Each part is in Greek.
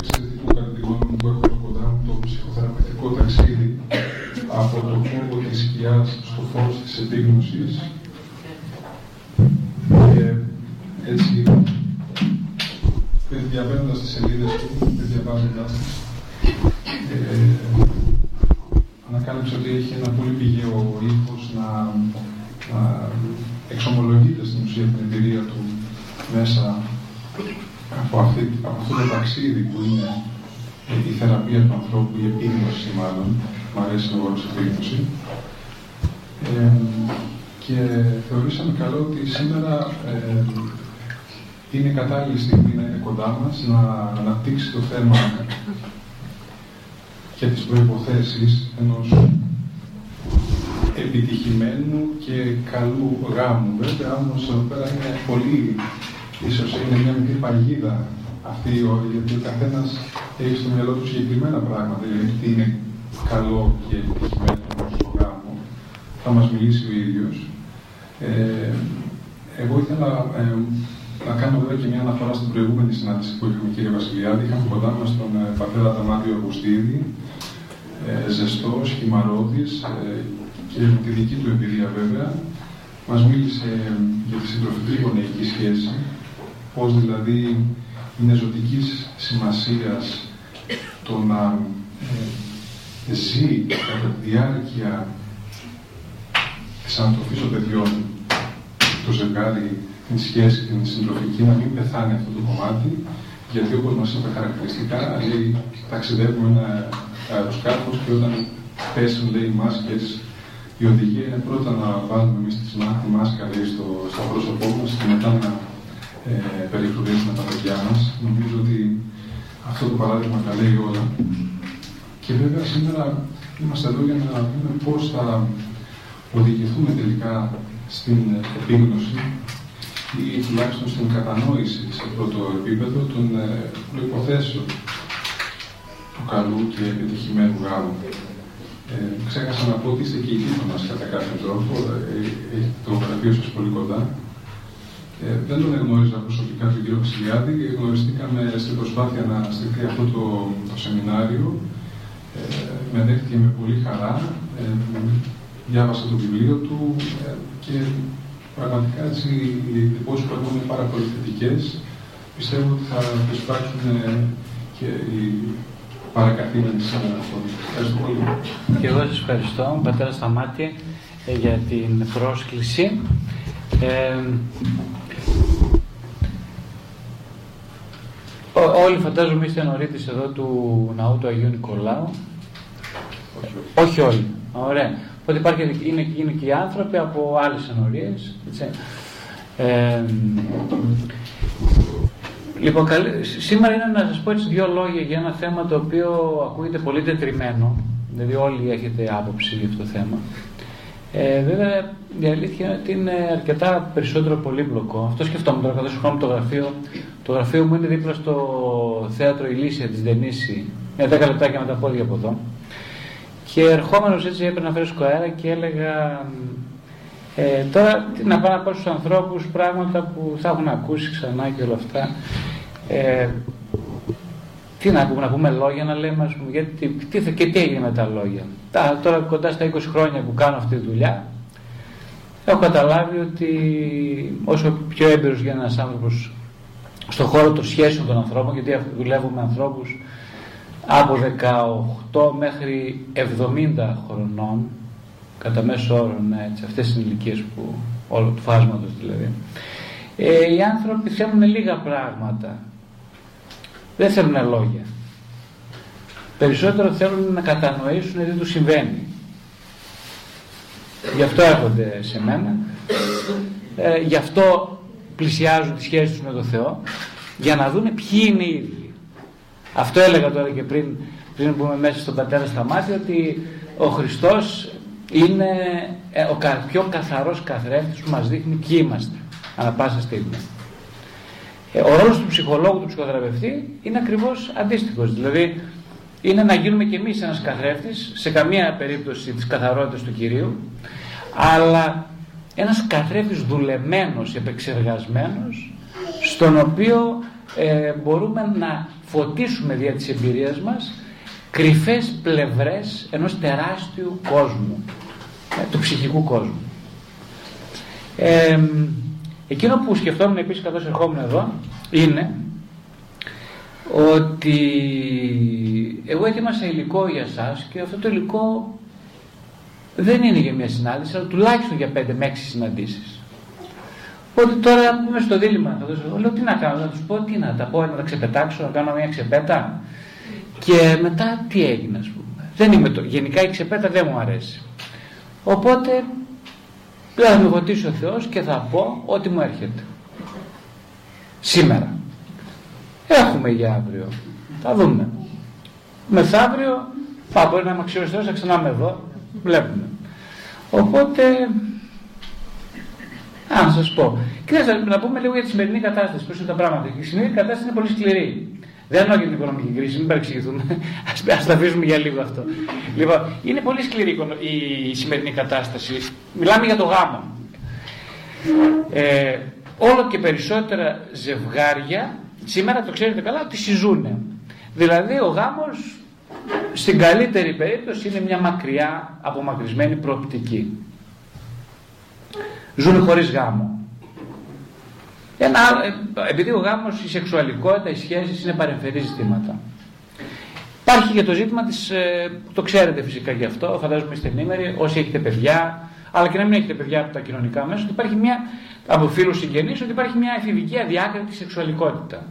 εξαιρετικού κατά τη γνώμη μου που έχω κοντά μου το ψυχοθεραπευτικό ταξίδι από το κόμβο της σκιάς στο φως της επίγνωσης και έτσι διαβαίνοντας τις σελίδες του, διαβάζοντας τις ε, ανακάλυψα ότι έχει ένα πολύ πηγαίο ύφος να, να εξομολογείται στην ουσία την εμπειρία του μέσα από, αυτή, από αυτό το ταξίδι που είναι η θεραπεία του ανθρώπου, η επίγνωση μάλλον, μου αρέσει ο όρος επίγνωση. Ε, και θεωρήσαμε καλό ότι σήμερα ε, είναι κατάλληλη στιγμή να είναι κοντά μας, να αναπτύξει το θέμα και τις προϋποθέσεις ενός επιτυχημένου και καλού γάμου. Βέβαια, όμως εδώ πέρα είναι πολύ, ίσως είναι μια μικρή παγίδα αυτή η όρη, γιατί ο καθένας έχει στο μυαλό του συγκεκριμένα πράγματα, δηλαδή τι είναι καλό και επιτυχημένο στο γάμο. Θα μας μιλήσει ο ίδιος. Ε, εγώ ήθελα ε, να κάνω βέβαια και μια αναφορά στην προηγούμενη συνάντηση που είχαμε κύριε Βασιλιάδη. Είχαμε κοντά μας τον ε, πατέρα Ταμάτιο Αυγουστίδη, ε, ζεστός, χυμαρόδη ε, και με τη δική του εμπειρία βέβαια. Μας μίλησε για τη συντροφική γονεϊκή σχέση, πώς δηλαδή είναι ζωτικής σημασίας το να ε, ζει κατά τη διάρκεια της ανατροφής των παιδιών το ζευγάρι την σχέση, την συντροφική, να μην πεθάνει αυτό το κομμάτι, γιατί όπως μας είπε χαρακτηριστικά, λέει, ταξιδεύουμε ένα αεροσκάφος και όταν πέσουν, λέει, οι μάσκες, η οδηγία είναι πρώτα να βάλουμε εμείς τη μάσκα, λέει, στο, στο πρόσωπό μας και μετά να ε, περιφρουρήσουμε τα παιδιά μας. Νομίζω ότι αυτό το παράδειγμα τα λέει όλα. Και βέβαια σήμερα είμαστε εδώ για να δούμε πώς θα οδηγηθούμε τελικά στην επίγνωση ή τουλάχιστον στην κατανόηση σε πρώτο επίπεδο των ε, προϋποθέσεων του καλού και επιτυχημένου γάμου. Ε, ξέχασα να πω ότι είστε και η μας κατά κάποιο τρόπο, ε, έχετε το γραφείο σας πολύ κοντά. Ε, δεν τον γνώριζα προσωπικά τον κύριο Βασιλιάδη, γνωριστήκαμε στην προσπάθεια να στηθεί αυτό το, το σεμινάριο. Ε, με δέχτηκε με πολύ χαρά, ε, διάβασα το βιβλίο του ε, και πραγματικά έτσι, οι εντυπώσεις που έχουν είναι πάρα πολύ θετικές. Πιστεύω ότι θα προσπάθουν ε, και οι παρακαθήμενοι σήμερα αυτό. Ευχαριστώ πολύ. Και εγώ σας ευχαριστώ, πατέρα Σταμάτη, ε, για την πρόσκληση. Ε, όλοι φαντάζομαι είστε νωρίτες εδώ του ναού του Αγίου Νικολάου. Όχι, όχι όλοι. Ωραία ότι υπάρχει, είναι, είναι και οι άνθρωποι από άλλες ενορίες. Ε, λοιπόν, σήμερα είναι να σας πω έτσι δύο λόγια για ένα θέμα το οποίο ακούγεται πολύ τετριμένο, δηλαδή όλοι έχετε άποψη για αυτό το θέμα. Ε, βέβαια, η αλήθεια είναι ότι είναι αρκετά περισσότερο πολύπλοκο. Αυτό σκεφτόμουν τώρα, καθώς χρόνο το γραφείο. Το γραφείο μου είναι δίπλα στο θέατρο Ηλίσια της Δενήση. Μια δέκα λεπτάκια με τα πόδια από εδώ. Και ερχόμενος έτσι έπαιρνα φρέσκο αέρα και έλεγα ε, τώρα να πάω να πω στους ανθρώπους πράγματα που θα έχουν ακούσει ξανά και όλα αυτά. Ε, τι να πούμε, να πούμε λόγια, να λέμε, ας πούμε, γιατί, τι, και τι έγινε με τα λόγια. Τα, τώρα κοντά στα 20 χρόνια που κάνω αυτή τη δουλειά, έχω καταλάβει ότι όσο πιο έμπειρος για ένας άνθρωπος στον χώρο των σχέσεων των ανθρώπων, γιατί δουλεύουμε με ανθρώπους από 18 μέχρι 70 χρονών, κατά μέσο όρο, ναι, έτσι, αυτές είναι οι ηλικίες που, όλο τους φάσματος δηλαδή, ε, οι άνθρωποι θέλουν λίγα πράγματα. Δεν θέλουν λόγια. Περισσότερο θέλουν να κατανοήσουν τι τους συμβαίνει. Γι' αυτό έρχονται σε μένα. Ε, γι' αυτό πλησιάζουν τις σχέσεις τους με τον Θεό. Για να δουν ποιοι είναι οι ίδιοι. Αυτό έλεγα τώρα και πριν, πριν μπούμε μέσα στον πατέρα στα μάτια ότι ο Χριστός είναι ε, ο πιο καθαρός καθρέφτης που μας δείχνει ποιοι είμαστε ανά πάσα στιγμή. Ε, ο ρόλος του ψυχολόγου, του ψυχοθεραπευτή είναι ακριβώς αντίστοιχος. Δηλαδή είναι να γίνουμε κι εμείς ένας καθρέφτης σε καμία περίπτωση της καθαρότητας του Κυρίου αλλά ένας καθρέφτης δουλεμένος, επεξεργασμένος στον οποίο ε, μπορούμε να φωτίσουμε δια της εμπειρίας μας κρυφές πλευρές ενός τεράστιου κόσμου, ε, του ψυχικού κόσμου. Ε, εκείνο που σκεφτόμουν επίσης καθώς ερχόμουν εδώ είναι ότι εγώ ετοίμασα υλικό για σας και αυτό το υλικό δεν είναι για μια συνάντηση, αλλά τουλάχιστον για 5 με 6 συναντήσεις. Οπότε τώρα είμαι στο δίλημα, θα δώσω, λέω τι να κάνω, να τους πω, τι να τα πω, να τα ξεπετάξω, να κάνω μια ξεπέτα. Και μετά τι έγινε, ας πούμε. Δεν είμαι το, γενικά η ξεπέτα δεν μου αρέσει. Οπότε θα με βοηθήσει ο Θεός και θα πω ό,τι μου έρχεται. Σήμερα. Έχουμε για αύριο. Θα δούμε. Μεθαύριο θα μπορεί να είμαι αξιοριστός, θα ξανά με εδώ. Βλέπουμε. Οπότε, αν σας πω. Κοιτάξτε, να πούμε λίγο για τη σημερινή κατάσταση, πώς είναι τα πράγματα. Η σημερινή κατάσταση είναι πολύ σκληρή. Δεν εννοώ για την οικονομική κρίση, μην παρεξηγηθούμε. Α τα αφήσουμε για λίγο αυτό. Λοιπόν, είναι πολύ σκληρή η σημερινή κατάσταση. Μιλάμε για το γάμο. Ε, όλο και περισσότερα ζευγάρια σήμερα το ξέρετε καλά ότι συζούνε. Δηλαδή ο γάμος στην καλύτερη περίπτωση είναι μια μακριά απομακρυσμένη προοπτική. Ζουν χωρίς γάμο. Ένα, ε, επειδή ο γάμος, η σεξουαλικότητα, οι σχέσεις είναι παρεμφερή ζητήματα. Υπάρχει και το ζήτημα της, ε, το ξέρετε φυσικά γι' αυτό, φαντάζομαι είστε ενήμεροι, όσοι έχετε παιδιά, αλλά και να μην έχετε παιδιά από τα κοινωνικά μέσα, ότι υπάρχει μια, από φίλους συγγενείς, ότι υπάρχει μια εφηβική αδιάκριτη σεξουαλικότητα.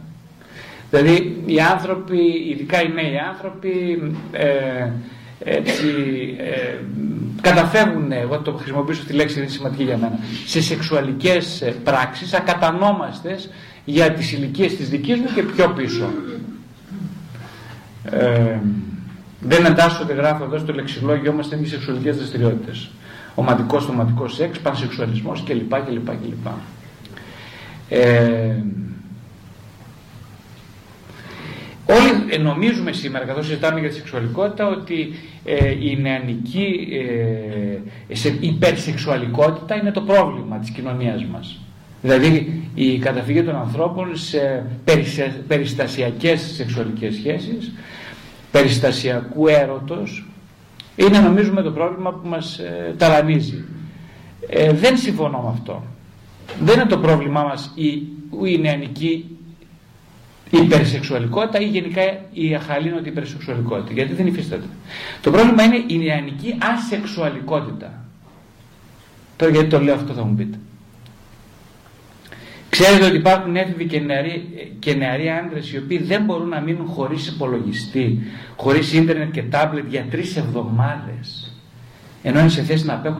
Δηλαδή οι άνθρωποι, ειδικά οι νέοι άνθρωποι, ε, έτσι, ε, καταφεύγουν, εγώ το χρησιμοποιήσω τη λέξη, είναι σημαντική για μένα, σε σεξουαλικές ε, πράξεις ακατανόμαστες για τις ηλικίες της δικής μου και πιο πίσω. Ε, δεν εντάσσονται, γράφω εδώ στο λεξιλόγιο μας, είναι οι σεξουαλικές δραστηριότητες. Ομαδικός, σωματικός σεξ, πανσεξουαλισμός κλπ. κλπ, κλπ. Ε, Όλοι νομίζουμε σήμερα, καθώς συζητάμε για τη σεξουαλικότητα, ότι ε, η νεανική ε, σε υπερσεξουαλικότητα είναι το πρόβλημα της κοινωνίας μας. Δηλαδή η καταφυγή των ανθρώπων σε περιστασιακές σεξουαλικές σχέσεις, περιστασιακού έρωτος, είναι νομίζουμε το πρόβλημα που μας ε, ταλανίζει. Ε, δεν συμφωνώ με αυτό. Δεν είναι το πρόβλημά μας η, η νεανική η υπερσεξουαλικότητα ή γενικά η αχαλήνωτη υπερσεξουαλικότητα. Γιατί δεν υφίσταται. Το πρόβλημα είναι η νεανική ασεξουαλικότητα. Τώρα γιατί το λέω αυτό θα μου πείτε. Ξέρετε ότι υπάρχουν έφηβοι και νεαροί, και νεαροί άντρες οι οποίοι δεν μπορούν να μείνουν χωρίς υπολογιστή, χωρίς ίντερνετ και τάμπλετ για τρεις εβδομάδες. Ενώ είναι σε θέση να απέχουν